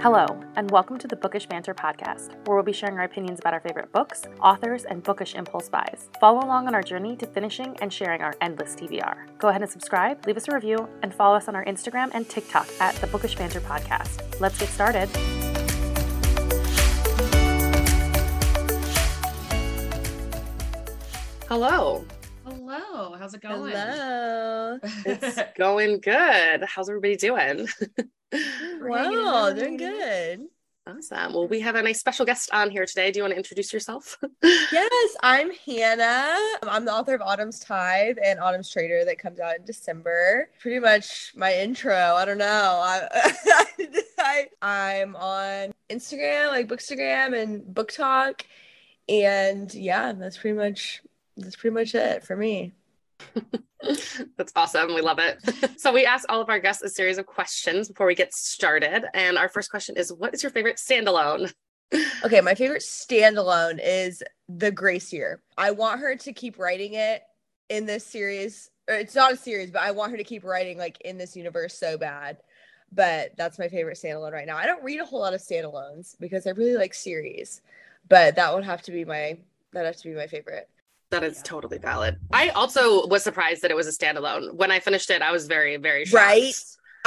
Hello, and welcome to the Bookish Banter podcast, where we'll be sharing our opinions about our favorite books, authors, and bookish impulse buys. Follow along on our journey to finishing and sharing our endless TBR. Go ahead and subscribe, leave us a review, and follow us on our Instagram and TikTok at the Bookish Banter podcast. Let's get started. Hello. Hello. How's it going? Hello. It's going good. How's everybody doing? Wow, doing good. awesome. Well, we have a nice special guest on here today. Do you want to introduce yourself? Yes, I'm Hannah. I'm the author of Autumn's Tithe and Autumn's Trader that comes out in December. Pretty much my intro. I don't know. I, I I'm on Instagram, like Bookstagram and BookTok, and yeah, that's pretty much that's pretty much it for me. That's awesome. We love it. so, we ask all of our guests a series of questions before we get started. And our first question is What is your favorite standalone? Okay, my favorite standalone is The Grace Year. I want her to keep writing it in this series. It's not a series, but I want her to keep writing like in this universe so bad. But that's my favorite standalone right now. I don't read a whole lot of standalones because I really like series, but that would have to be my that have to be my favorite. That is Yeah. totally valid. I also was surprised that it was a standalone. When I finished it, I was very, very shocked. Right?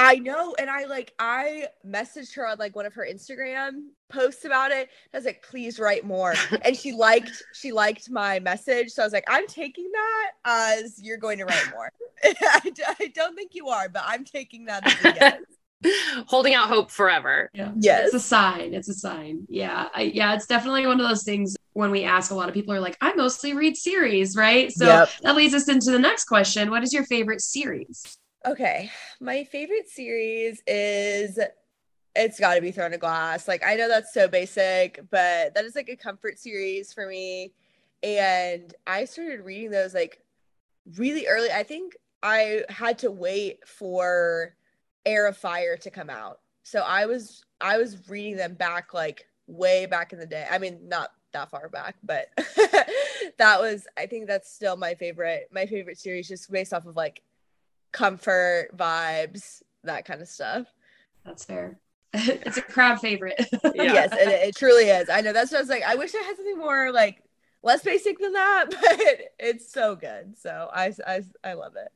I know, and I like I messaged her on like one of her Instagram posts about it. I was like, please write more. and she liked she liked my message. So I was like, I'm taking that as you're going to write more. I, d- I don't think you are, but I'm taking that as a yes. Holding out hope forever. Yeah. Yes. It's a sign. It's a sign. Yeah. I, yeah. It's definitely one of those things when we ask a lot of people are like, I mostly read series, right? So Yep. that leads us into the next question. What is your favorite series? Okay. My favorite series is it's got to be Throne of Glass. Like I know that's so basic, but that is like a comfort series for me. And I started reading those like really early. I think I had to wait for Heir of Fire to come out. So I was I was reading them back like way back in the day. I mean, not that far back, but that was I think that's still my favorite my favorite series just based off of like comfort vibes, that kind of stuff. That's fair. it's a crowd favorite. Yeah. Yes, it, it truly is. I know that's what I was like. I wish I had something more like less basic than that, but it's so good. So I I, I love it.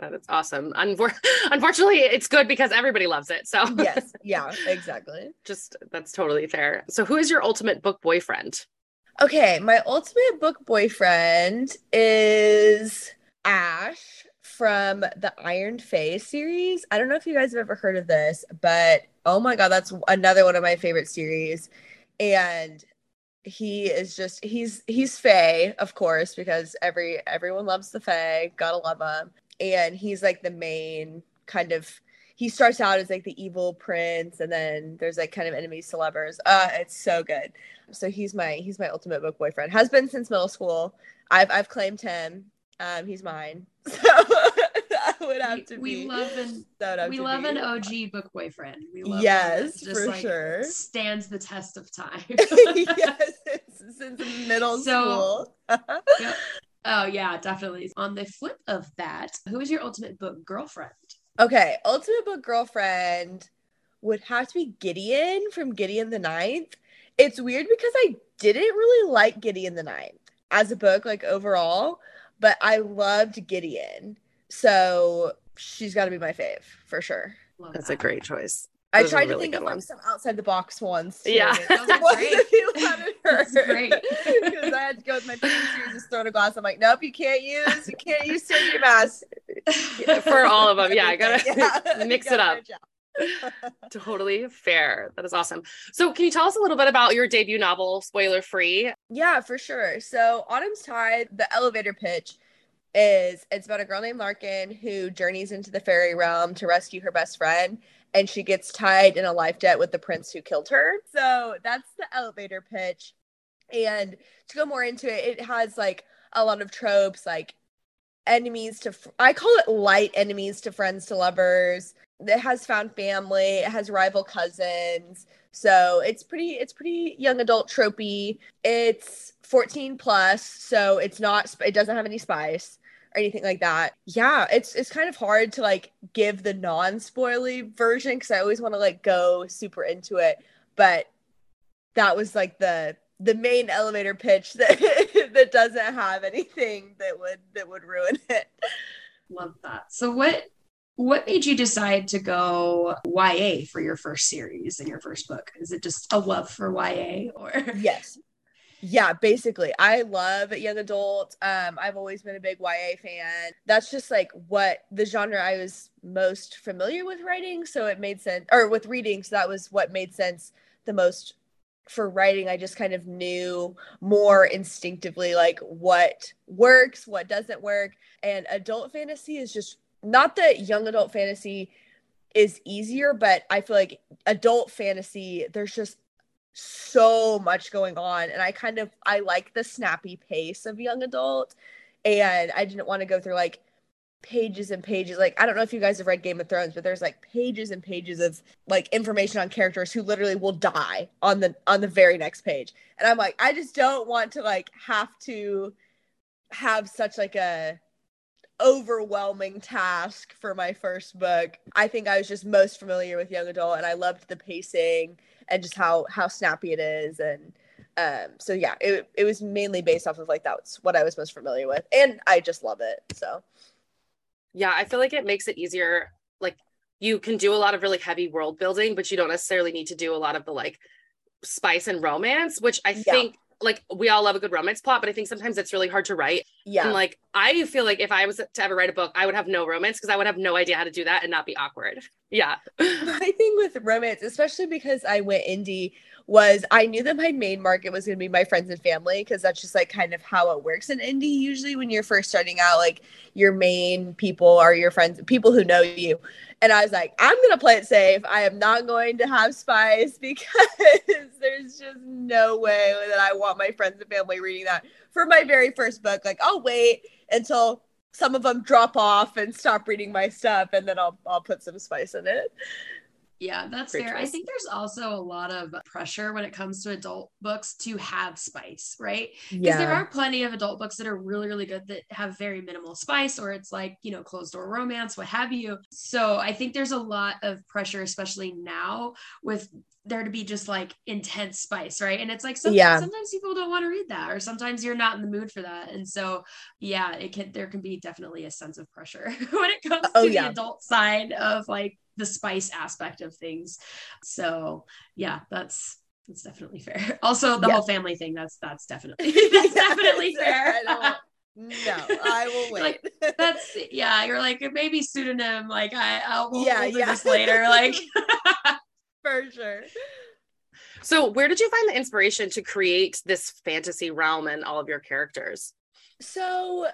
That is awesome. Unfor- Unfortunately, it's good because everybody loves it. So, Yes, yeah, exactly. just that's totally fair. So, who is your ultimate book boyfriend? Okay, my ultimate book boyfriend is Ash from the Iron Fae series. I don't know if you guys have ever heard of this, but oh my god, that's another one of my favorite series. And he is just he's he's Fae, of course, because every everyone loves the Fae, gotta love him. And he's like the main kind of he starts out as like the evil prince, and then there's like kind of enemies to lovers. Uh, it's so good so he's my he's my ultimate book boyfriend has been since middle school i've i've claimed him um he's mine so that would have we, to we be love an that would have we love be. an OG book boyfriend. We love Yes, that for sure. Stands the test of time. yes since middle So- school Yep. Oh yeah, definitely. On the flip of that, who is your ultimate book girlfriend? okay ultimate book girlfriend would have to be gideon from gideon the ninth it's weird because i didn't really like gideon the ninth as a book like overall but i loved gideon so she's got to be my fave for sure Love That's a great choice. I tried really to think of like some outside the box ones. too. Yeah. It Those are wasn't great. too loud at That's first. great. Because I had to go with my favorite series of Throne of Glass. I'm like, nope, you can't use, you can't use Sarah J Maas. For all of them. Yeah, I gotta Yeah. mix it gotta up. Totally fair. That is awesome. So, can you tell us a little bit about your debut novel, spoiler free? Yeah, for sure. So Autumn's Tithe, the elevator pitch is it's about a girl named Larkin who journeys into the fairy realm to rescue her best friend and she gets tied in a life debt with the prince who killed her. So that's the elevator pitch. And to go more into it, it has like a lot of tropes like enemies to fr- I call it light enemies to friends to lovers. It has found family, it has rival cousins. So it's pretty it's pretty young adult tropey. It's 14 plus, so it's not it doesn't have any spice, or anything like that. Yeah, it's it's kind of hard to like give the non-spoily version because I always want to like go super into it. But that was like the the main elevator pitch that that doesn't have anything that would that would ruin it. Love that. So what what made you decide to go YA for your first series and your first book? Is it just a love for YA or Yes. Yeah, basically. I love young adult. Um, I've always been a big YA fan. That's just like what the genre I was most familiar with writing. So it made sense, or with reading. So that was what made sense the most for writing. I just kind of knew more instinctively like what works, what doesn't work. And adult fantasy is just not that young adult fantasy is easier, but I feel like adult fantasy, there's just so much going on and i kind of i like the snappy pace of young adult and i didn't want to go through like pages and pages like i don't know if you guys have read game of thrones but there's like pages and pages of like information on characters who literally will die on the on the very next page and i'm like i just don't want to like have to have such like a overwhelming task for my first book. I think i was just most familiar with young adult and i loved the pacing and just how how snappy it is. And um so yeah it, it was mainly based off of like that's what i was most familiar with. And i just love it so. Yeah i feel like it makes it easier like you can do a lot of really heavy world building but you don't necessarily need to do a lot of the like spice and romance which i yeah. think like we all love a good romance plot, but I think sometimes it's really hard to write. Yeah. And like I feel like if I was to ever write a book, I would have no romance because I would have no idea how to do that and not be awkward. Yeah. My thing with romance, especially because I went indie, was I knew that my main market was going to be my friends and family because that's just like kind of how it works in indie. Usually, when you're first starting out, like your main people are your friends, people who know you. And I was like, I'm going to play it safe. I am not going to have spice because there's just no way that I want my friends and family reading that for my very first book. Like, I'll wait until some of them drop off and stop reading my stuff and then I'll I'll put some spice in it. Yeah, that's Great fair. Choice. I think there's also a lot of pressure when it comes to adult books to have spice, right? Because yeah. there are plenty of adult books that are really, really good that have very minimal spice, or it's like, you know, closed door romance, what have you. So I think there's a lot of pressure, especially now with there to be just like intense spice, right? And it's like sometimes, yeah. sometimes people don't want to read that, or sometimes you're not in the mood for that. And so, yeah, it can there can be definitely a sense of pressure when it comes oh, to yeah. the adult side of like the spice aspect of things. So, yeah, that's that's definitely fair. Also, the yeah. whole family thing that's that's definitely that's definitely fair. no, I will wait. like, that's yeah. You're like maybe pseudonym. Like I, I'll we'll, yeah, we'll yeah. this later. Like for sure. So, where did you find the inspiration to create this fantasy realm and all of your characters? So,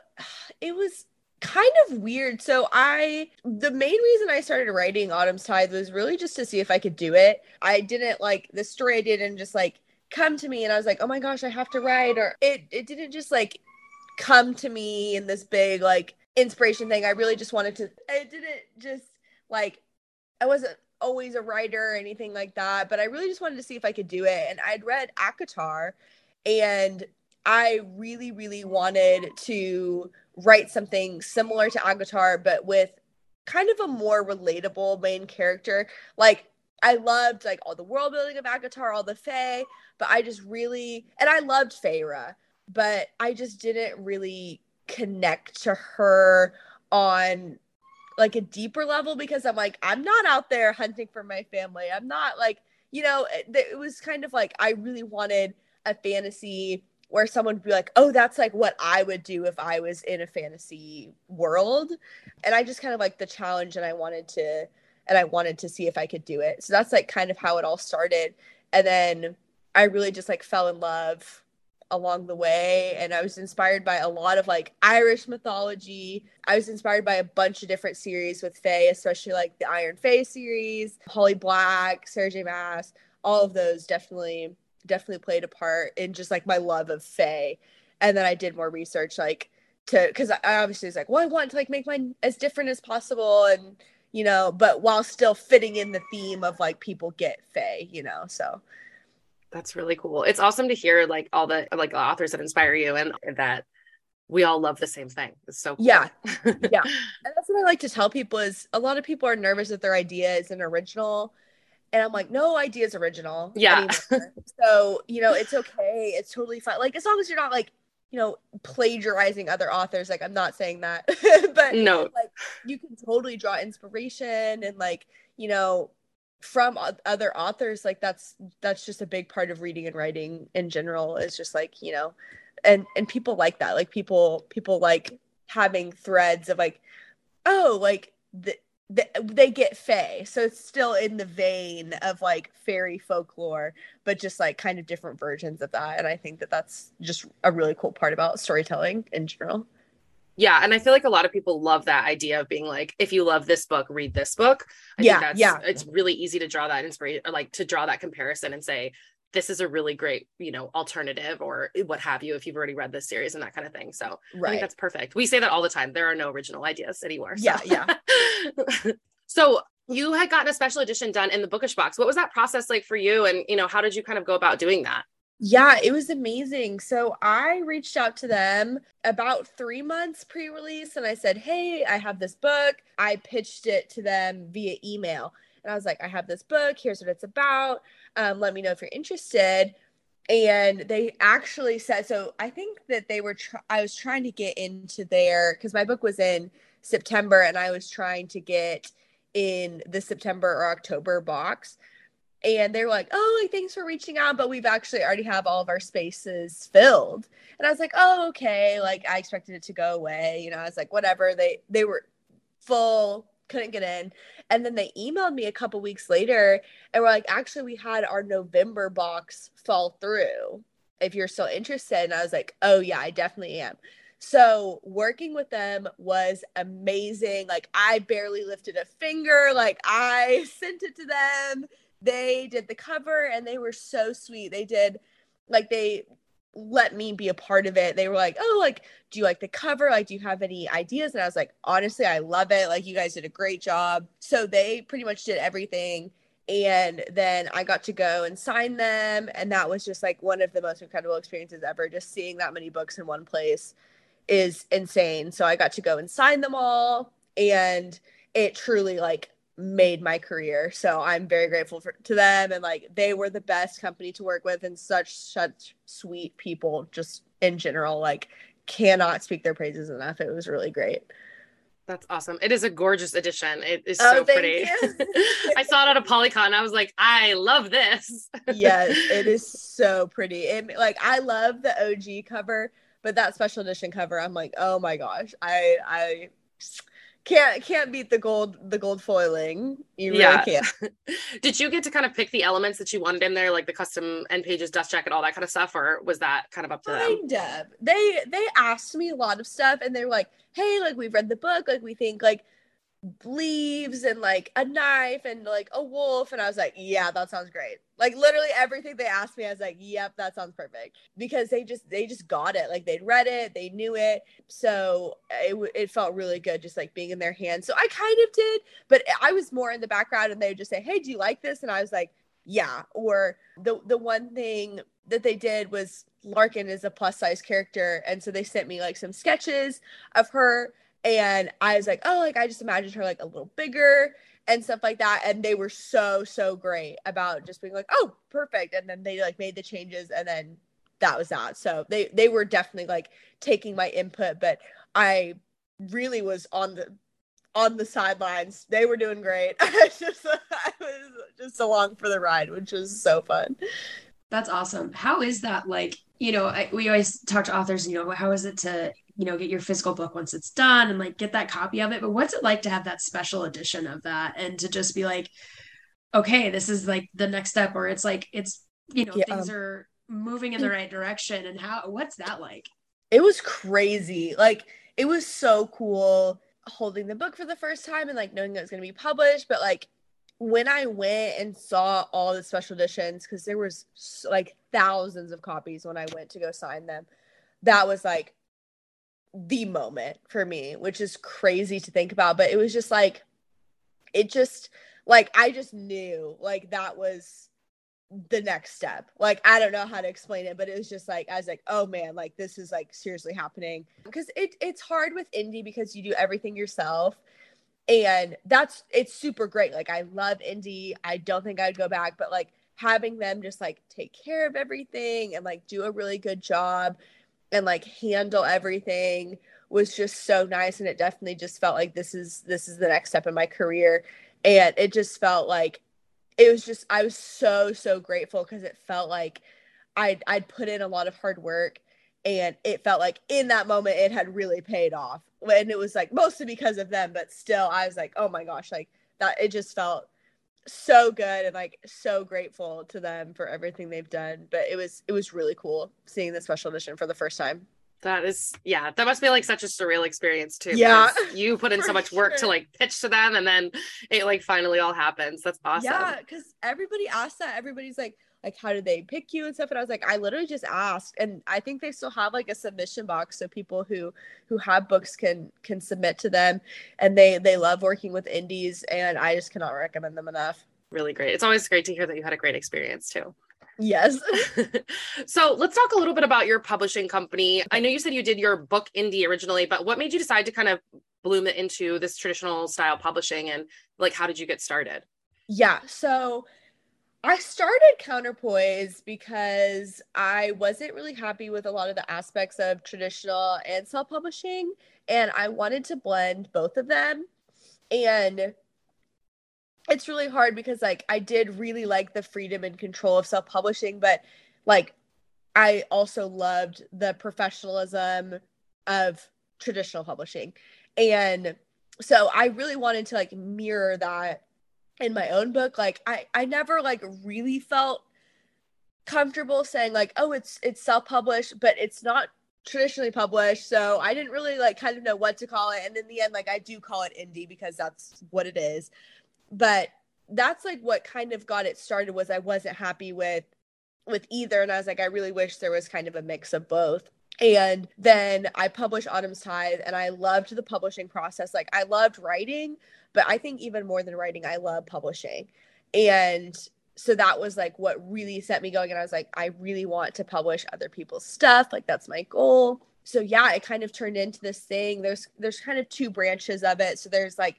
it was kind of weird. So, I, the main reason I started writing Autumn's Tithe was really just to see if I could do it. I didn't like the story I didn't just like come to me and I was like, oh my gosh, I have to write, or it, it didn't just like come to me in this big like inspiration thing. I really just wanted to, it didn't just like, I wasn't always a writer or anything like that, but I really just wanted to see if I could do it. And I'd read ACOTAR and I really, really wanted to write something similar to ACOTAR, but with kind of a more relatable main character. Like I loved like all the world building of ACOTAR, all the Fae, but I just really and I loved Feyre, but I just didn't really connect to her on like a deeper level because I'm like, I'm not out there hunting for my family. I'm not like, you know, it, it was kind of like I really wanted a fantasy where someone would be like, oh, that's like what I would do if I was in a fantasy world. And I just kind of like the challenge and I wanted to and I wanted to see if I could do it. So that's like kind of how it all started. And then I really just like fell in love along the way and I was inspired by a lot of like Irish mythology. I was inspired by a bunch of different series with Fae especially like the Iron Fae series, Holly Black, Sarah J Maas, all of those definitely definitely played a part in just like my love of Fae. And then I did more research like to because I obviously was like, well, I want to like make mine as different as possible and you know, but while still fitting in the theme of like people get Fae, you know. So that's really cool. It's awesome to hear like all the like authors that inspire you and that we all love the same thing. It's so cool. yeah, yeah. And that's what I like to tell people is a lot of people are nervous that their idea isn't original, and I'm like, no idea is original. Yeah. so you know, it's okay. It's totally fine. Like as long as you're not like you know plagiarizing other authors. Like I'm not saying that, but no, like you can totally draw inspiration and like you know from other authors like that's that's just a big part of reading and writing in general is just like you know and and people like that like people people like having threads of like oh like the, the, they get fae. So it's still in the vein of like fairy folklore but just like kind of different versions of that. And i think that that's just a really cool part about storytelling in general. Yeah and i feel like a lot of people love that idea of being like if you love this book read this book. I yeah that's, yeah. it's really easy to draw that inspiration or like to draw that comparison and say this is a really great you know alternative or what have you if you've already read this series and that kind of thing so right. i think that's perfect we say that all the time there are no original ideas anywhere so. yeah yeah so you had gotten a special edition done in the bookish box what was that process like for you and you know how did you kind of go about doing that yeah, it was amazing. So I reached out to them about three months pre release and I said, Hey, I have this book. I pitched it to them via email. And I was like, I have this book. Here's what it's about. Um, let me know if you're interested. And they actually said, so I think that they were, tr- I was trying to get into their, because my book was in September and I was trying to get in the September or October box and they're like, "Oh, like thanks for reaching out, but we've actually already have all of our spaces filled." And I was like, "Oh, okay." Like I expected it to go away, you know. I was like, "Whatever." They they were full, couldn't get in. And then they emailed me a couple weeks later and were like, "Actually, we had our November box fall through. If you're still interested." And I was like, "Oh, yeah, I definitely am." So working with them was amazing. Like I barely lifted a finger. Like I sent it to them they did the cover and they were so sweet. They did like they let me be a part of it. They were like, "Oh, like do you like the cover? Like do you have any ideas?" And I was like, "Honestly, I love it. Like you guys did a great job." So they pretty much did everything and then I got to go and sign them and that was just like one of the most incredible experiences ever. Just seeing that many books in one place is insane. So I got to go and sign them all and it truly like made my career. So I'm very grateful for, to them and like they were the best company to work with and such such sweet people just in general like cannot speak their praises enough. It was really great. That's awesome. It is a gorgeous edition. It is oh, so pretty. I saw it at ApollyCon. I was like, I love this. yes, it is so pretty. It like I love the OG cover, but that special edition cover, I'm like, oh my gosh. I I can't can't beat the gold the gold foiling. You really yeah. can't. Did you get to kind of pick the elements that you wanted in there, like the custom end pages, dust jacket, all that kind of stuff, or was that kind of up to kind them? Of. They they asked me a lot of stuff, and they're like, "Hey, like we've read the book, like we think like." Leaves and like a knife and like a wolf and i was like yeah that sounds great. Like literally everything they asked me i was like yep that sounds perfect. Because they just they just got it. Like they'd read it they knew it. So it, it felt really good just like being in their hands. So i kind of did but i was more in the background and they would just say hey do you like this? And i was like yeah. Or the the one thing that they did was larkin is a plus size character and so they sent me like some sketches of her and I was like, oh, like I just imagined her like a little bigger and stuff like that. And they were so, so great about just being like, oh, perfect. And then they like made the changes and then that was that. So they they were definitely like taking my input, but I really was on the on the sidelines. They were doing great. I just I was just along for the ride, which was so fun. That's awesome. How is that like? You know, I, we always talk to authors. You know, how is it to you know get your physical book once it's done and like get that copy of it. But what's it like to have that special edition of that and to just be like okay this is like the next step or it's like it's you know yeah, things are moving in the right direction and how what's that like? It was crazy. Like it was so cool holding the book for the first time and like knowing that it was going to be published. But like when i went and saw all the special editions because there was like thousands of copies when i went to go sign them that was like the moment for me, which is crazy to think about. But it was just like, it just, like, I just knew like that was the next step. Like I don't know how to explain it, but it was just like I was like, oh man, like this is like seriously happening. Because it it's hard with indie because you do everything yourself. And that's it's super great. Like I love indie. I don't think I'd go back, but like having them just like take care of everything and like do a really good job and like handle everything was just so nice and it definitely just felt like this is this is the next step in my career. And it just felt like it was just I was so so grateful because it felt like I'd I'd put in a lot of hard work and it felt like in that moment it had really paid off. And it was like mostly because of them but still I was like oh my gosh like that it just felt so good and like so grateful to them for everything they've done but it was it was really cool seeing the special edition for the first time that is, yeah, that must be like such a surreal experience too. Yeah. You put in so much work sure. to like pitch to them and then it like finally all happens. That's awesome. Yeah. Cause everybody asked that. Everybody's like, like, how did they pick you and stuff? And I was like, I literally just asked. And I think they still have like a submission box so people who who have books can can submit to them. And they they love working with indies and I just cannot recommend them enough. Really great. It's always great to hear that you had a great experience too. Yes. so let's talk a little bit about your publishing company. I know you said you did your book indie originally, but what made you decide to kind of bloom it into this traditional style publishing and like how did you get started? Yeah. So I started Counterpoise because I wasn't really happy with a lot of the aspects of traditional and self publishing, and I wanted to blend both of them. And it's really hard because like I did really like the freedom and control of self-publishing, but like I also loved the professionalism of traditional publishing. And so I really wanted to like mirror that in my own book. Like I I never like really felt comfortable saying like, "Oh, it's it's self-published, but it's not traditionally published." So I didn't really like kind of know what to call it. And in the end like I do call it indie because that's what it is but that's like what kind of got it started was I wasn't happy with with either and I was like I really wish there was kind of a mix of both. And then I published Autumn's Tithe and I loved the publishing process. Like I loved writing, but I think even more than writing, I love publishing. And so that was like what really set me going and I was like I really want to publish other people's stuff. Like that's my goal. So yeah, it kind of turned into this thing. There's there's kind of two branches of it. So there's like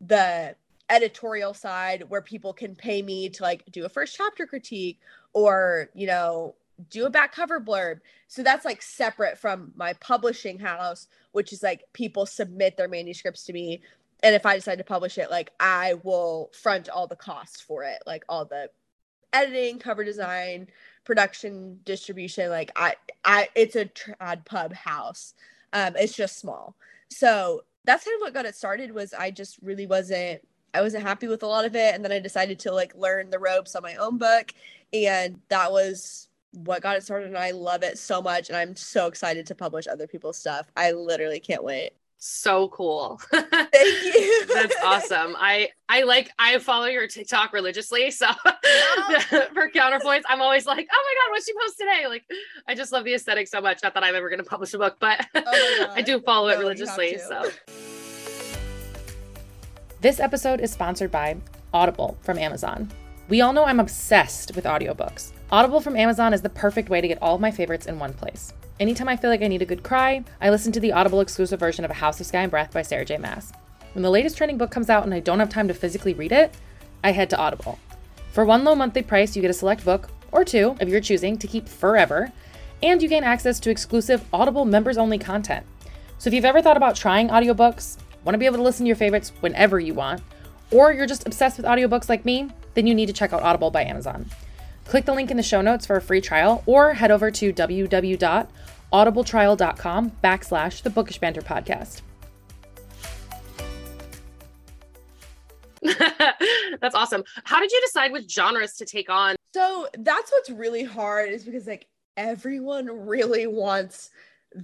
the editorial side where people can pay me to like do a first chapter critique or you know do a back cover blurb so that's like separate from my publishing house which is like people submit their manuscripts to me and if i decide to publish it like i will front all the costs for it like all the editing cover design production distribution like i i it's a trad pub house um it's just small so that's kind of what got it started was i just really wasn't I wasn't happy with a lot of it. And then I decided to like learn the ropes on my own book. And that was what got it started. And I love it so much. And I'm so excited to publish other people's stuff. I literally can't wait. So cool. Thank you. That's awesome. I I like I follow your TikTok religiously. So for Counterpoise, I'm always like, oh my God, what she post today? Like I just love the aesthetic so much. Not that I'm ever gonna publish a book, but oh I do follow no, it religiously. So this episode is sponsored by Audible from Amazon. We all know I'm obsessed with audiobooks. Audible from Amazon is the perfect way to get all of my favorites in one place. Anytime I feel like I need a good cry, I listen to the Audible exclusive version of A House of Sky and Breath by Sarah J. Maas. When the latest trending book comes out and I don't have time to physically read it, I head to Audible. For one low monthly price, you get a select book, or two of your choosing, to keep forever, and you gain access to exclusive Audible members only content. So if you've ever thought about trying audiobooks, want to be able to listen to your favorites whenever you want, or you're just obsessed with audiobooks like me, then you need to check out Audible by Amazon. Click the link in the show notes for a free trial, or head over to www.audibletrial.com backslash the Bookish Banter podcast. that's awesome. How did you decide which genres to take on? So that's what's really hard is because like everyone really wants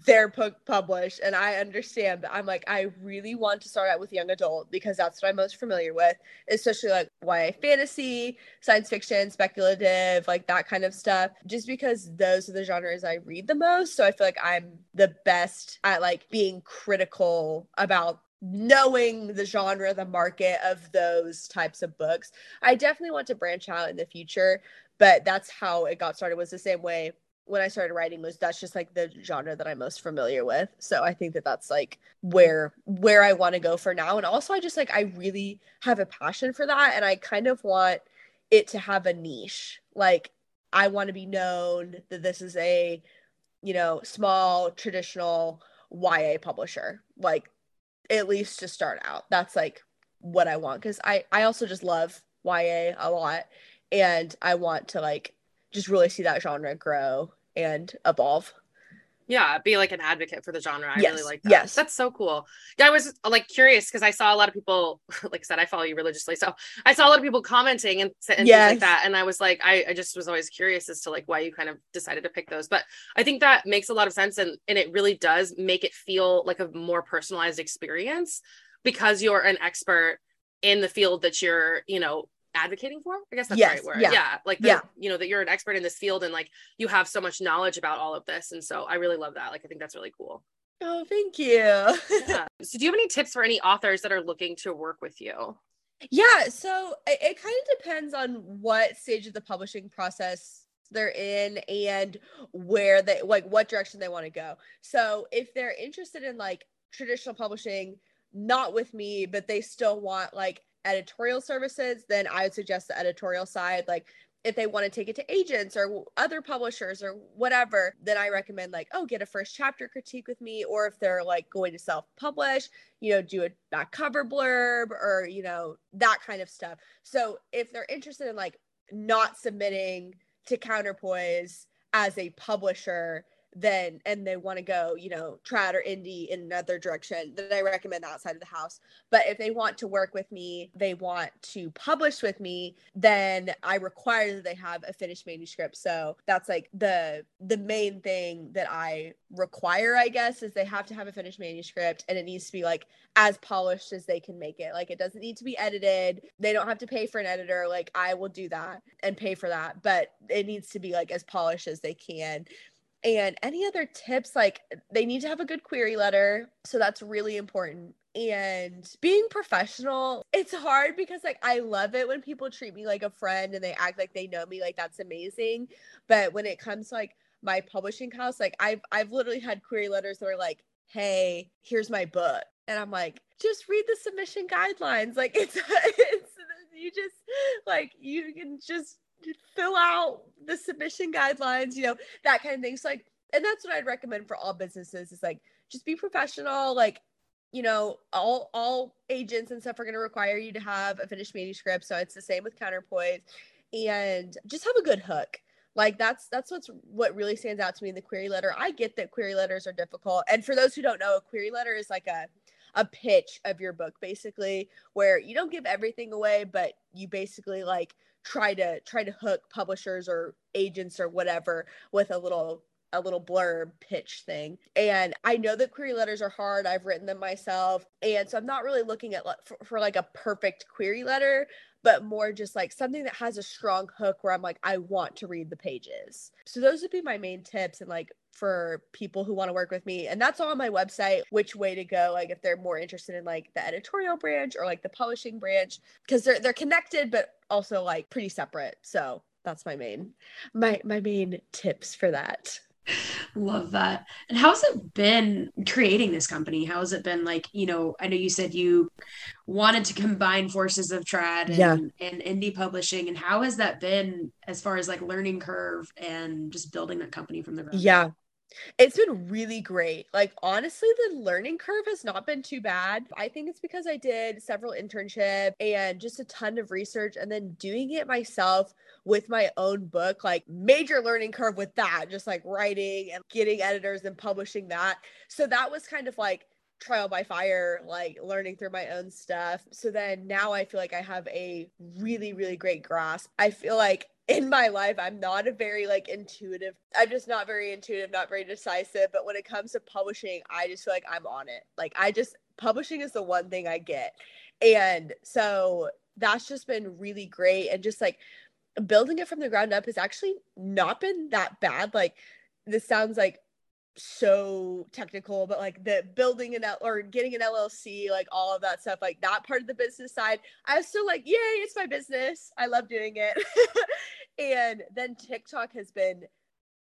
their book published and i understand but i'm like i really want to start out with young adult because that's what i'm most familiar with especially like ya fantasy science fiction speculative like that kind of stuff just because those are the genres i read the most so i feel like i'm the best at like being critical about knowing the genre the market of those types of books. I definitely want to branch out in the future but that's how it got started was the same way when I started writing was that's just like the genre that I'm most familiar with. So I think that that's like where where I want to go for now and also I just like I really have a passion for that and I kind of want it to have a niche. Like I want to be known that this is a you know, small traditional YA publisher. Like at least to start out. That's like what I want cuz I I also just love YA a lot and I want to like just really see that genre grow and evolve. Yeah, be like an advocate for the genre. I yes. really like that. Yes. That's so cool. Yeah, I was like curious because I saw a lot of people, like I said, I follow you religiously. So I saw a lot of people commenting and, and yes. things like that. And I was like, I, I just was always curious as to like why you kind of decided to pick those. But I think that makes a lot of sense and, and it really does make it feel like a more personalized experience because you're an expert in the field that you're, you know, advocating for? I guess that's yes, the right word. yeah, yeah. like the, yeah. you know that you're an expert in this field and like you have so much knowledge about all of this and so i really love that. Like i think that's really cool. Oh thank you. Yeah. so do you have any tips for any authors that are looking to work with you? Yeah so it, it kind of depends on what stage of the publishing process they're in and where they like what direction they want to go. So if they're interested in like traditional publishing not with me but they still want like editorial services, then I would suggest the editorial side. Like if they want to take it to agents or other publishers or whatever, then I recommend like, oh, get a first chapter critique with me. Or if they're like going to self publish, you know, do a back cover blurb or, you know, that kind of stuff. So if they're interested in like not submitting to Counterpoise as a publisher, then and they want to go, you know, trad or indie in another direction, then I recommend outside of the house. But if they want to work with me, they want to publish with me, then I require that they have a finished manuscript. So that's like the the main thing that I require, I guess, is they have to have a finished manuscript and it needs to be like as polished as they can make it. Like it doesn't need to be edited. They don't have to pay for an editor. Like I will do that and pay for that, but it needs to be like as polished as they can and any other tips, like they need to have a good query letter. So that's really important. And being professional, it's hard because like I love it when people treat me like a friend and they act like they know me. Like that's amazing. But when it comes to like my publishing house, like I've I've literally had query letters that are like, hey, here's my book. And I'm like, just read the submission guidelines. Like it's it's you just like you can just fill out the submission guidelines, you know, that kind of thing. So like, and that's what I'd recommend for all businesses is like just be professional. Like, you know, all all agents and stuff are going to require you to have a finished manuscript. So it's the same with counterpoise, and just have a good hook. Like that's that's what's what really stands out to me in the query letter. I get that query letters are difficult, and for those who don't know, a query letter is like a a pitch of your book basically where you don't give everything away but you basically like try to try to hook publishers or agents or whatever with a little a little blurb pitch thing. And I know that query letters are hard. I've written them myself. And so I'm not really looking at for, for, like a perfect query letter, but more just like something that has a strong hook where I'm like, I want to read the pages. So those would be my main tips and like for people who want to work with me. And that's all on my website, which way to go, like if they're more interested in like the editorial branch or like the publishing branch, because they're they're connected but also like pretty separate. So that's my main my my main tips for that. Love that. And how's it been creating this company? How has it been like, you know, I know you said you wanted to combine forces of trad and, yeah. and indie publishing. And how has that been as far as like learning curve and just building that company from the ground? Yeah. It's been really great. Like, honestly, the learning curve has not been too bad. I think it's because I did several internships and just a ton of research and then doing it myself with my own book, like major learning curve with that, just like writing and getting editors and publishing that. So that was kind of like trial by fire, like learning through my own stuff. So then now I feel like I have a really, really great grasp. I feel like in my life i'm not a very like intuitive i'm just not very intuitive not very decisive but when it comes to publishing i just feel like i'm on it like i just publishing is the one thing i get and so that's just been really great and just like building it from the ground up has actually not been that bad like this sounds like so technical, but like the building an L or getting an LLC, like all of that stuff, like that part of the business side, I was still like, yay, it's my business. I love doing it. and then TikTok has been,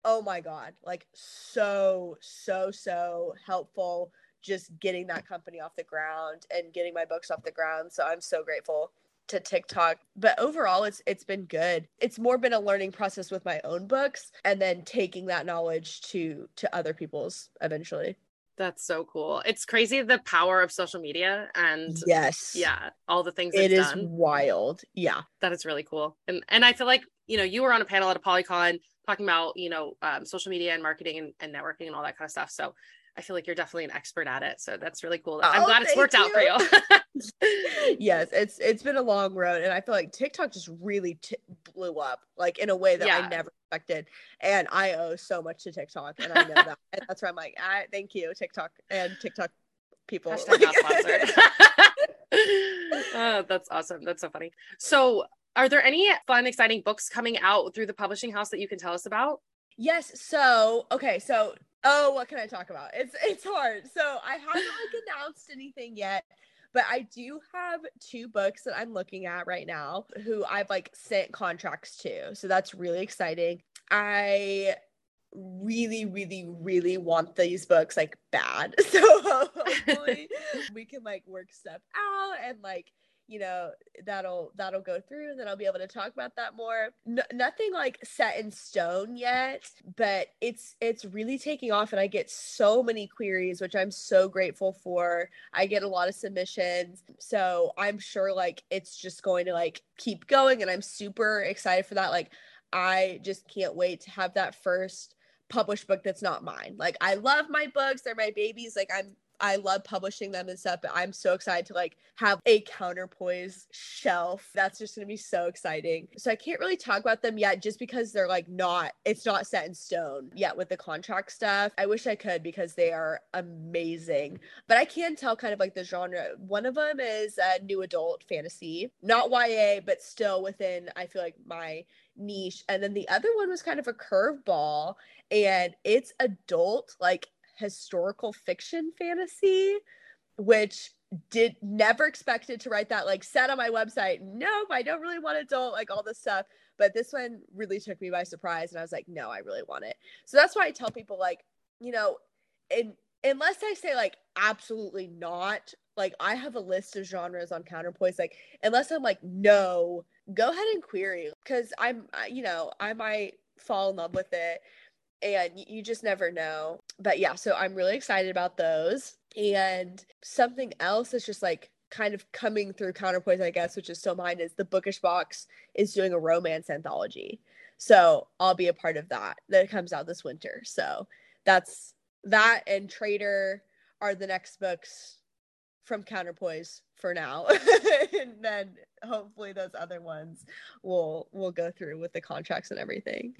oh my God, like so, so, so helpful just getting that company off the ground and getting my books off the ground. So I'm so grateful to TikTok. But overall it's it's been good. It's more been a learning process with my own books and then taking that knowledge to to other people's eventually. That's so cool. It's crazy the power of social media and yes. Yeah, all the things it is done. wild. Yeah. That is really cool. And and I feel like, you know, you were on a panel at ApollyCon talking about, you know, um, social media and marketing and, and networking and all that kind of stuff. So I feel like you're definitely an expert at it. So that's really cool. I'm oh, glad it's worked you. out for you. yes, it's it's been a long road, and I feel like TikTok just really t- blew up, like in a way that yeah. I never expected. And I owe so much to TikTok, and I know that. and that's why I'm like, I thank you, TikTok and TikTok people. oh, that's awesome. That's so funny. So, are there any fun, exciting books coming out through the publishing house that you can tell us about? Yes. So, okay. So Oh, what can I talk about? It's it's hard. So I haven't like announced anything yet, but I do have two books that I'm looking at right now who I've like sent contracts to. So that's really exciting. I really really really want these books like bad so hopefully we can like work stuff out and like you know that'll that'll go through and then i'll be able to talk about that more. N- nothing like set in stone yet but it's it's really taking off and i get so many queries which i'm so grateful for. I get a lot of submissions. So i'm sure like it's just going to like keep going and i'm super excited for that. Like i just can't wait to have that first published book that's not mine. Like i love my books. They're my babies. Like i'm I love publishing them and stuff, but I'm so excited to like have a counterpoise shelf. That's just going to be so exciting. So I can't really talk about them yet just because they're like not, it's not set in stone yet with the contract stuff. I wish I could because they are amazing, but I can tell kind of like the genre. One of them is a new adult fantasy, not YA, but still within, I feel like my niche. And then the other one was kind of a curveball and it's adult, like historical fiction fantasy, which did never expected to write that like said on my website nope i don't really want adult like all this stuff. But this one really took me by surprise and i was like no i really want it. So that's why i tell people like you know in unless i say like absolutely not like i have a list of genres on counterpoise like unless i'm like no go ahead and query because i'm you know i might fall in love with it and you just never know. But yeah, so I'm really excited about those. And something else that's just like kind of coming through counterpoise, I guess, which is still mine, is the Bookish Box is doing a romance anthology. So I'll be a part of that. That comes out this winter. So that's that and Trader are the next books from Counterpoise for now. and then hopefully those other ones will will go through with the contracts and everything.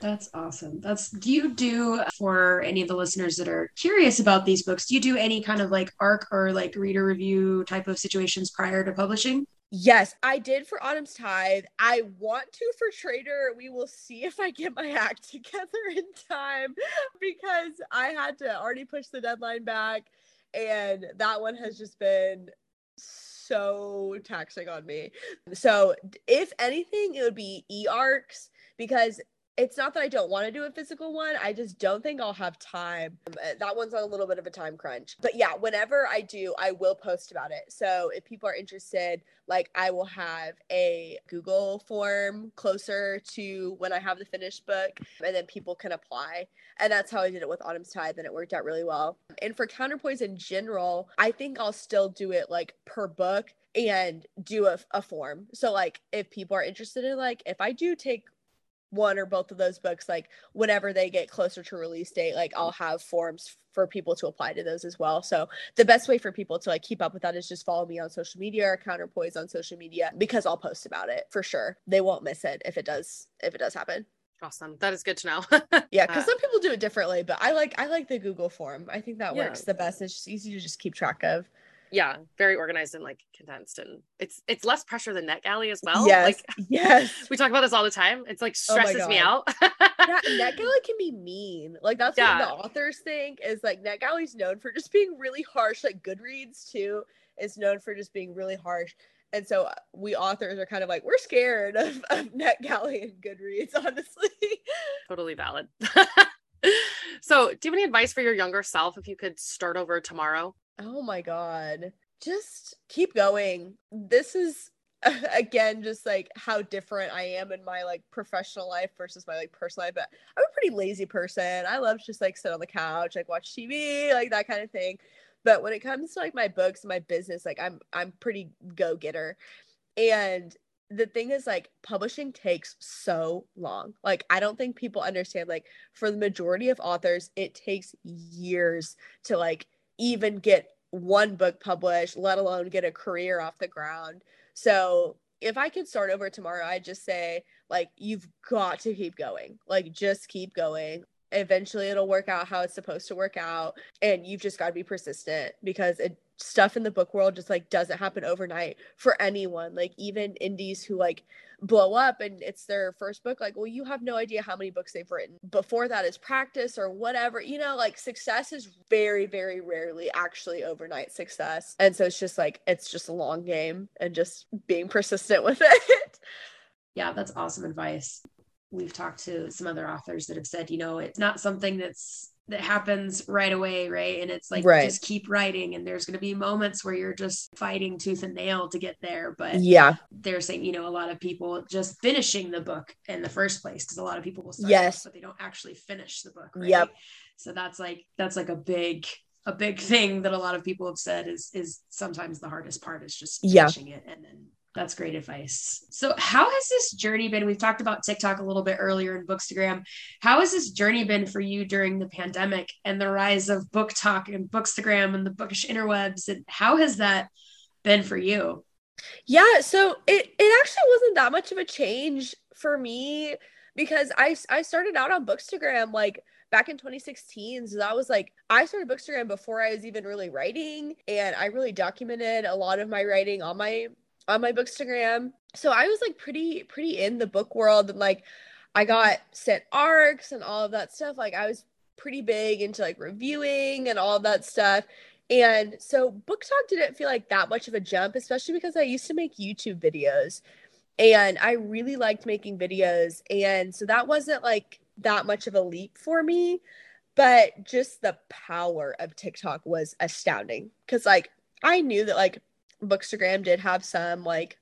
That's awesome. That's do you do for any of the listeners that are curious about these books, do you do any kind of like arc or like reader review type of situations prior to publishing? Yes, I did for Autumn's Tithe. I want to for Trader. We will see if I get my act together in time because I had to already push the deadline back and that one has just been so taxing on me. So, if anything, it would be e arcs because it's not that I don't want to do a physical one. I just don't think I'll have time. Um, uh, that one's on a little bit of a time crunch. But yeah, whenever I do, I will post about it. So if people are interested, like I will have a Google form closer to when I have the finished book, and then people can apply. And that's how I did it with Autumn's Tithe, and it worked out really well. And for counterpoise in general, I think I'll still do it like per book and do a, a form. So like if people are interested in like if I do take one or both of those books like whenever they get closer to release date like i'll have forms for people to apply to those as well. So the best way for people to like keep up with that is just follow me on social media or counterpoise on social media because i'll post about it for sure. They won't miss it if it does if it does happen. Awesome. That is good to know. Yeah because uh, some people do it differently but i like i like the google form. I think that yeah. works the best. It's just easy to just keep track of yeah, very organized and like condensed, and it's it's less pressure than NetGalley as well. Yes, like, yes. We talk about this all the time. It's like oh stresses oh me out. yeah, NetGalley can be mean. Like that's yeah. what the authors think is like NetGalley's known for just being really harsh. Like Goodreads too is known for just being really harsh. And so uh, we authors are kind of like, we're scared of, of NetGalley and Goodreads, honestly. Totally valid. so, do you have any advice for your younger self if you could start over tomorrow? Oh my God. Just keep going. This is again just like how different I am in my like professional life versus my like personal life. But I'm a pretty lazy person. I love just like sit on the couch, like watch TV, like that kind of thing. But when it comes to like my books my business, like I'm I'm pretty go-getter. And the thing is like publishing takes so long. Like I don't think people understand like for the majority of authors it takes years to like even get one book published, let alone get a career off the ground. So if I could start over tomorrow, I'd just say, like, you've got to keep going. Like, just keep going eventually it'll work out how it's supposed to work out and you've just got to be persistent because it stuff in the book world just like doesn't happen overnight for anyone like even indies who like blow up and it's their first book like well you have no idea how many books they've written before that is practice or whatever you know like success is very very rarely actually overnight success. And so it's just like it's just a long game and just being persistent with it. Yeah that's awesome advice. We've talked to some other authors that have said, you know, it's not something that's that happens right away, right? And it's like right. just keep writing and there's going to be moments where you're just fighting tooth and nail to get there, but yeah. They're saying, you know, a lot of people just finishing the book in the first place because a lot of people will start yes. but they don't actually finish the book, right? Yep. So that's like that's like a big a big thing that a lot of people have said is is sometimes the hardest part is just finishing yeah. it and then that's great advice. So, how has this journey been? We've talked about TikTok a little bit earlier in Bookstagram. How has this journey been for you during the pandemic and the rise of BookTok and Bookstagram and the bookish interwebs? And how has that been for you? Yeah, so it it actually wasn't that much of a change for me because I I started out on Bookstagram like back in 2016. So that was like I started Bookstagram before I was even really writing, and I really documented a lot of my writing on my on my bookstagram. So i was like pretty pretty in the book world and like i got sent arcs and all of that stuff. Like i was pretty big into like reviewing and all of that stuff. And so BookTok didn't feel like that much of a jump especially because i used to make youtube videos and i really liked making videos. And so that wasn't like that much of a leap for me but just the power of tiktok was astounding. Because like i knew that like Bookstagram did have some like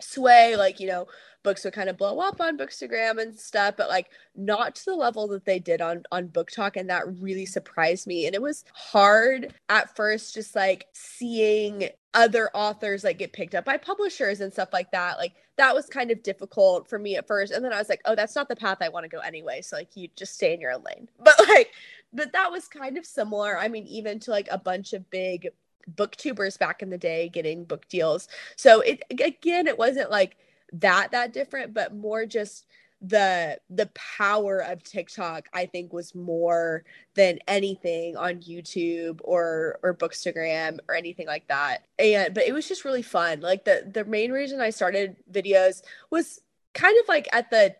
sway, like, you know, books would kind of blow up on Bookstagram and stuff, but like not to the level that they did on on BookTok. and that really surprised me. And it was hard at first, just like seeing other authors like get picked up by publishers and stuff like that. Like that was kind of difficult for me at first, and then I was like, oh, that's not the path I want to go anyway. So like you just stay in your own lane. But like, but that was kind of similar. I mean, even to like a bunch of big booktubers back in the day getting book deals. So it again, it wasn't like that that different, but more just the the power of TikTok I think was more than anything on YouTube or or Bookstagram or anything like that. And but it was just really fun. Like the the main reason I started videos was kind of like at the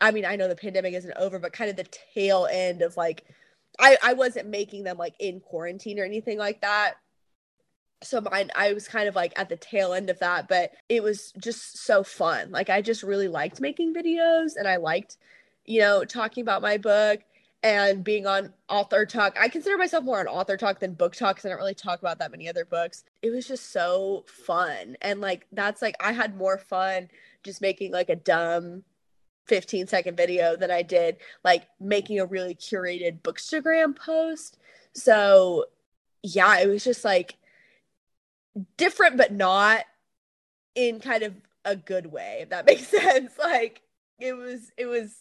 I mean, I know the pandemic isn't over, but kind of the tail end of like I I wasn't making them like in quarantine or anything like that so mine i was kind of like at the tail end of that but it was just so fun. Like i just really liked making videos and i liked you know talking about my book and being on AuthorTok. I consider myself more on AuthorTok than BookTok because i don't really talk about that many other books. It was just so fun and like that's like i had more fun just making like a dumb 15 second video than i did like making a really curated bookstagram post. So yeah it was just like different but not in kind of a good way if that makes sense. Like it was it was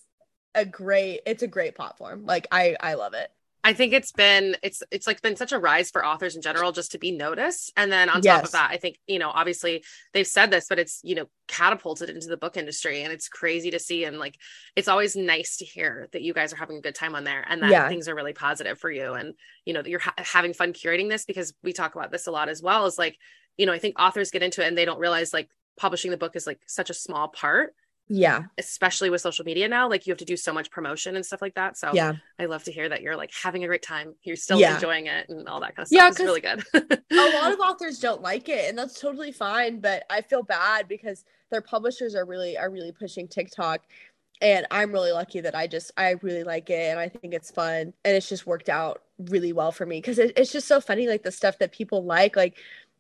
a great it's a great platform. Like i i love it I think it's been it's it's like been such a rise for authors in general just to be noticed. And then on top yes. of that, I think, you know, obviously they've said this, but it's, you know, catapulted into the book industry and it's crazy to see and like it's always nice to hear that you guys are having a good time on there and that yeah. things are really positive for you and you know that you're ha- having fun curating this because we talk about this a lot as well is like, you know, I think authors get into it and they don't realize like publishing the book is like such a small part yeah. especially with social media now like you have to do so much promotion and stuff like that. So yeah. I love to hear that you're like having a great time you're still yeah. enjoying it and all that kind of stuff. Yeah it's really good. a lot of authors don't like it and that's totally fine but i feel bad because their publishers are really are really pushing tiktok and i'm really lucky that i just i really like it and i think it's fun and it's just worked out really well for me because it, it's just so funny like the stuff that people like like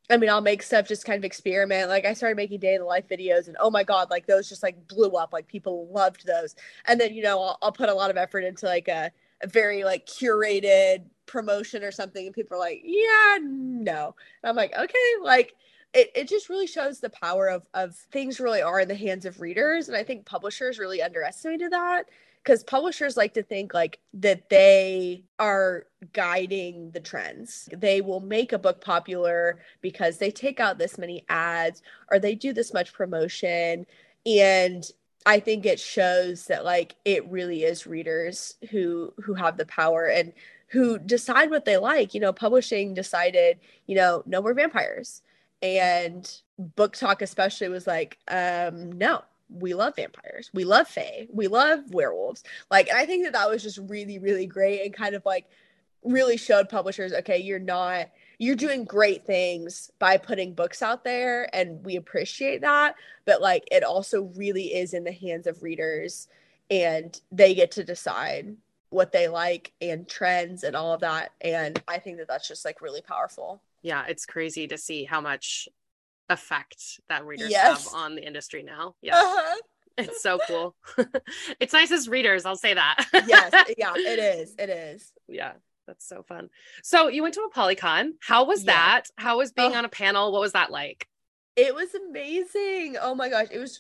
I mean, I'll make stuff just kind of experiment. Like I started making day in the life videos, and oh my god, like those just like blew up. Like people loved those. And then you know, I'll, I'll put a lot of effort into like a, a, very like curated promotion or something, and people are like, yeah, no. And I'm like, okay, like it, it just really shows the power of of things really are in the hands of readers, and I think publishers really underestimated that because publishers like to think like that they are guiding the trends. They will make a book popular because they take out this many ads or they do this much promotion. And i think it shows that like it really is readers who who have the power and who decide what they like. You know publishing decided you know no more vampires. And BookTok especially was like um no we love vampires. We love fae. We love werewolves. Like, and I think that that was just really, really great and kind of like really showed publishers, okay, you're not, you're doing great things by putting books out there. And we appreciate that. But like, it also really is in the hands of readers and they get to decide what they like and trends and all of that. And I think that that's just like really powerful. Yeah, it's crazy to see how much effect that readers yes. have on the industry now. Yeah. Uh-huh. It's so cool. it's nice as readers, I'll say that. yes, yeah, it is. It is. Yeah. That's so fun. So you went to ApollyCon. How was yeah. that? How was being oh. on a panel? What was that like? It was amazing. Oh my gosh, it was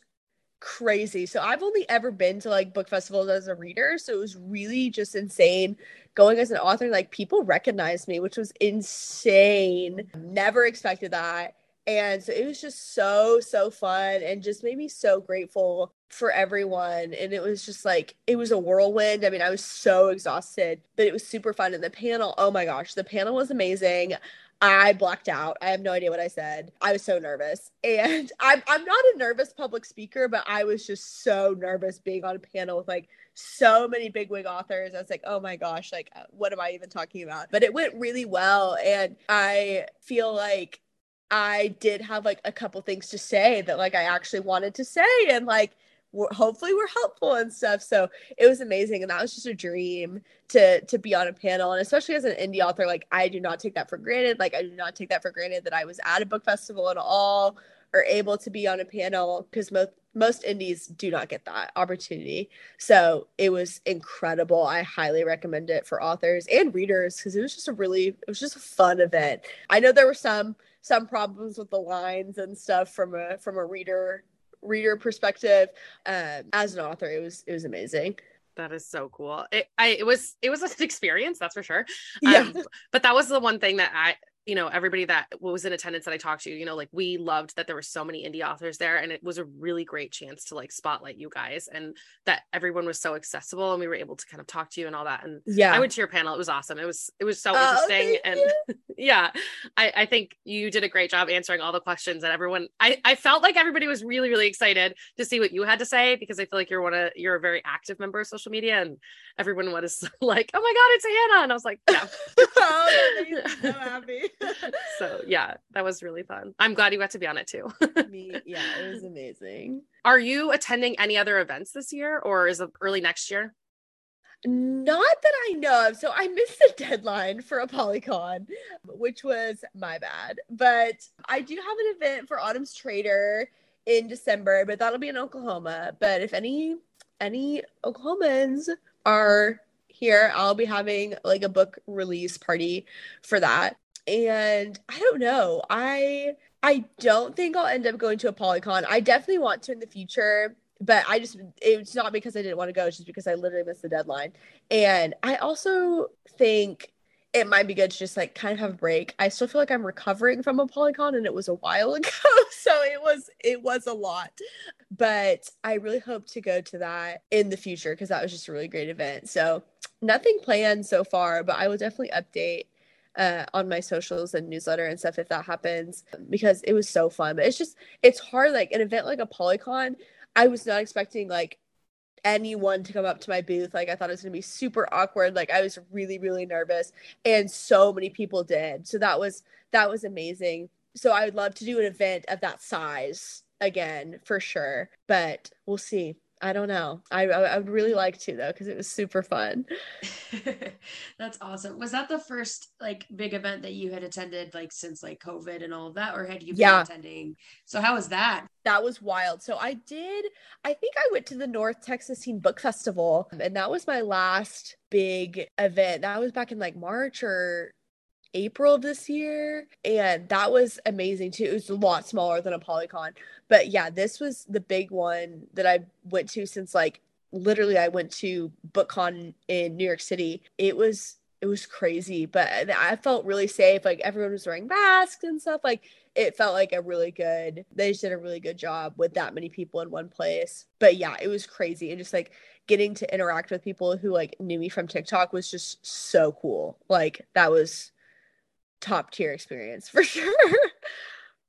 crazy. So I've only ever been to like book festivals as a reader, so it was really just insane going as an author. Like people recognized me, which was insane. Never expected that and so it was just so, so fun and just made me so grateful for everyone. And it was just like, it was a whirlwind. I mean, I was so exhausted, but it was super fun. And the panel, oh my gosh, the panel was amazing. I blacked out. I have no idea what I said. I was so nervous. And I'm, I'm not a nervous public speaker, but I was just so nervous being on a panel with like so many big wig authors. I was like, oh my gosh, like, uh, what am I even talking about? But it went really well. And I feel like I did have like a couple things to say that like I actually wanted to say and like hopefully we're helpful and stuff. So it was amazing and that was just a dream to to be on a panel and especially as an indie author like I do not take that for granted. Like I do not take that for granted that I was at a book festival at all or able to be on a panel because most most indies do not get that opportunity. So it was incredible. I highly recommend it for authors and readers because it was just a really it was just a fun event. I know there were some some problems with the lines and stuff from a from a reader reader perspective. Um, as an author, it was it was amazing. That is so cool. It I it was it was an experience, that's for sure. Um, yeah. But that was the one thing that I you know everybody that was in attendance that i talked to you know like we loved that there were so many indie authors there and it was a really great chance to like spotlight you guys and that everyone was so accessible and we were able to kind of talk to you and all that and yeah. i went to your panel it was awesome it was it was so oh, interesting and yeah I, I think you did a great job answering all the questions and everyone I, I felt like everybody was really really excited to see what you had to say because i feel like you're one of you're a very active member of social media and everyone was like oh my god it's hannah and i was like yeah oh, so happy so yeah, that was really fun. I'm glad you got to be on it too. Me, yeah, it was amazing. Are you attending any other events this year or is it early next year? Not that I know of. So I missed the deadline for ApollyCon, which was my bad. But I do have an event for Autumn's Traitor in December, but that'll be in Oklahoma. But if any any Oklahomans are here, I'll be having like a book release party for that and I don't know. I I don't think I'll end up going to ApollyCon. I definitely want to in the future. but I just it's not because I didn't want to go, it's just because I literally missed the deadline. And I also think it might be good to just like kind of have a break. I still feel like I'm recovering from ApollyCon and it was a while ago. So it was it was a lot. But I really hope to go to that in the future because that was just a really great event. So nothing planned so far, but I will definitely update uh, on my socials and newsletter and stuff if that happens because it was so fun. But it's just it's hard like an event like ApollyCon. I was not expecting like anyone to come up to my booth. Like I thought it was gonna be super awkward. Like I was really, really nervous. And so many people did. So that was that was amazing. So I would love to do an event of that size again for sure. But we'll see. I don't know. I I would really like to though because it was super fun. That's awesome. Was that the first like big event that you had attended like since like COVID and all of that, or had you been yeah. attending? So how was that? That was wild. So I did. I think I went to the North Texas Teen Book Festival, and that was my last big event. That was back in like March or April of this year. And that was amazing too. It was a lot smaller than ApollyCon. But yeah, this was the big one that I went to since like literally I went to BookCon in New York City. It was it was crazy, but I felt really safe. Like everyone was wearing masks and stuff. Like it felt like a really good they just did a really good job with that many people in one place. But yeah, it was crazy. And just like getting to interact with people who like knew me from TikTok was just so cool. Like that was top tier experience for sure.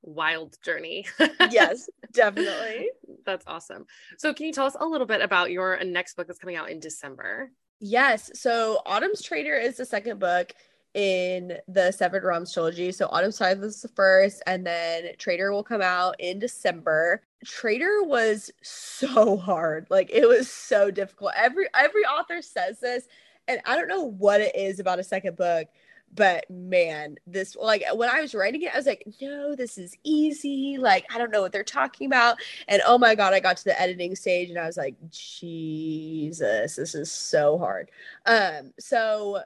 Wild journey. yes, definitely. That's awesome. So, can you tell us a little bit about your next book that's coming out in December? Yes. So, Autumn's Traitor is the second book in the Severed Realms trilogy. So, Autumn's Tithe is the first, and then Traitor will come out in December. Traitor was so hard. Like, it was so difficult. Every every author says this, and I don't know what it is about a second book but man this like when i was writing it i was like no this is easy. Like i don't know what they're talking about. And oh my god i got to the editing stage and i was like jesus this is so hard. Um so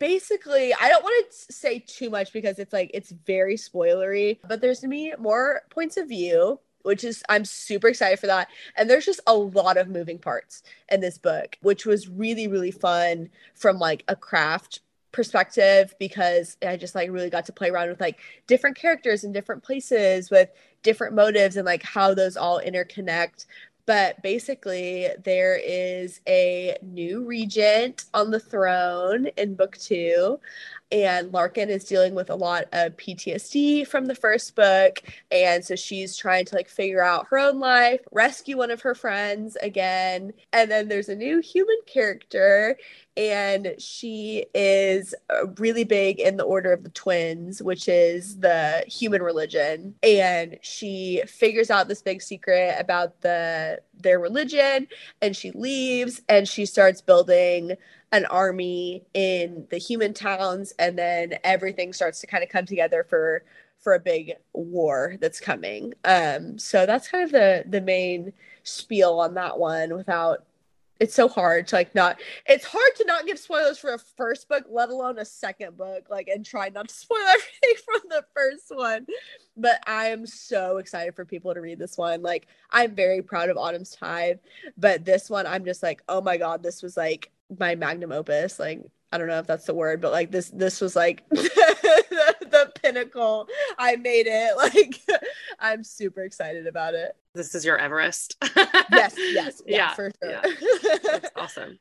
basically i don't want to say too much because it's like it's very spoilery but there's to me more points of view which is I'm super excited for that. And there's just a lot of moving parts in this book, which was really really fun from like a craft perspective because I just like really got to play around with like different characters in different places with different motives and like how those all interconnect. But basically, there is a new regent on the throne in book two and Larkin is dealing with a lot of PTSD from the first book and so she's trying to like figure out her own life, rescue one of her friends again. And then there's a new human character and she is uh, really big in the order of the twins which is the human religion and she figures out this big secret about the their religion and she leaves and she starts building an army in the human towns and then everything starts to kind of come together for for a big war that's coming. Um so that's kind of the the main spiel on that one without it's so hard to like not it's hard to not give spoilers for a first book let alone a second book like and try not to spoil everything from the first one. But i am so excited for people to read this one. Like i'm very proud of autumn's tithe but this one i'm just like oh my god this was like my magnum opus like I don't know if that's the word, but like this this was like the, the, pinnacle. I made it. Like I'm super excited about it. This is your Everest. yes, yes, yeah, yeah for sure. Yeah. That's awesome.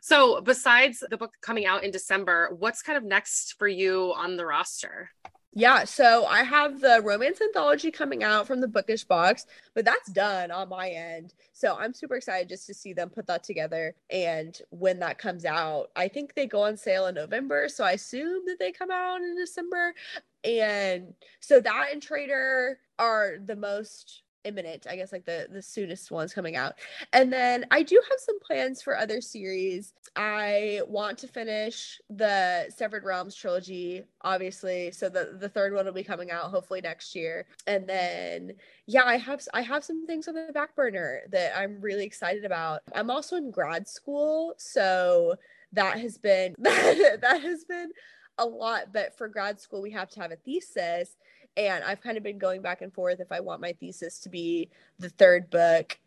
So besides the book coming out in December, what's kind of next for you on the roster? Yeah, so I have the romance anthology coming out from the bookish box, but that's done on my end. So I'm super excited just to see them put that together. And when that comes out, I think they go on sale in November. So I assume that they come out in December. And so that and Traitor are the most imminent i guess like the the soonest ones coming out. And then i do have some plans for other series. I want to finish the severed realms trilogy obviously so the the third one will be coming out hopefully next year. And then yeah i have i have some things on the back burner that i'm really excited about. I'm also in grad school so that has been that, that has been a lot. But for grad school we have to have a thesis and I've kind of been going back and forth if I want my thesis to be the third book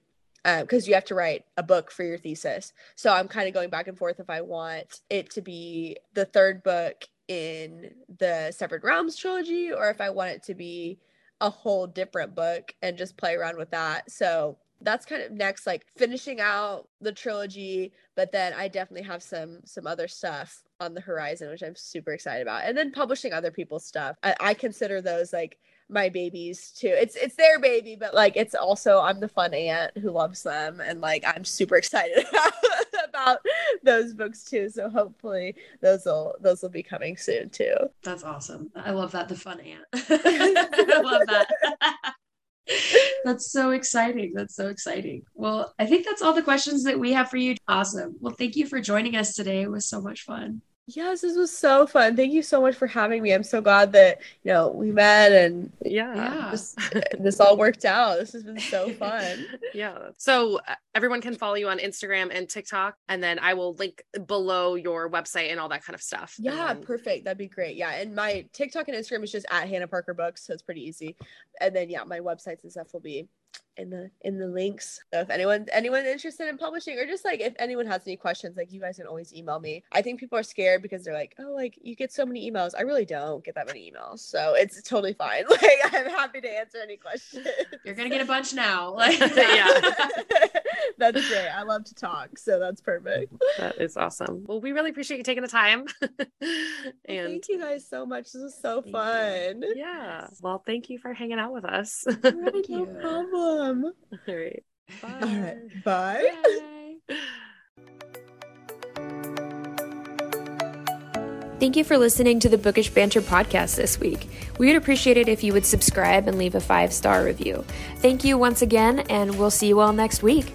because um, you have to write a book for your thesis. So I'm kind of going back and forth if I want it to be the third book in the Severed Realms trilogy or if I want it to be a whole different book and just play around with that. So that's kind of next like finishing out the trilogy but then i definitely have some some other stuff on the horizon which i'm super excited about and then publishing other people's stuff. I, I consider those like my babies too. It's it's their baby but like it's also i'm the fun aunt who loves them and like i'm super excited about those books too so hopefully those will those will be coming soon too. That's awesome. I love that the fun aunt. I love that that's so exciting. That's so exciting. Well, I think that's all the questions that we have for you. Awesome. Well, thank you for joining us today. It was so much fun. Yes, this was so fun. Thank you so much for having me. I'm so glad that you know we met and yeah, yeah. This, this all worked out. This has been so fun. yeah. So uh, everyone can follow you on Instagram and TikTok, and then I will link below your website and all that kind of stuff. Yeah, then... perfect. That'd be great. Yeah, and my TikTok and Instagram is just at Hannah Parker Books, so it's pretty easy. And then yeah, my websites and stuff will be in the in the links. So if anyone anyone interested in publishing or just like if anyone has any questions, like you guys can always email me. I think people are scared because they're like, oh, like you get so many emails. I really don't get that many emails, so it's totally fine. Like I'm happy to answer any questions. You're gonna get a bunch now. Like yeah, that's great. I love to talk, so that's perfect. That is awesome. Well, we really appreciate you taking the time. and thank you guys so much. This was so fun. You. Yeah. Well, thank you for hanging out with us. Thank you. No problem. All right. Bye. All right. Bye. Bye. Thank you for listening to the Bookish Banter podcast this week. We would appreciate it if you would subscribe and leave a five star review. Thank you once again, and we'll see you all next week.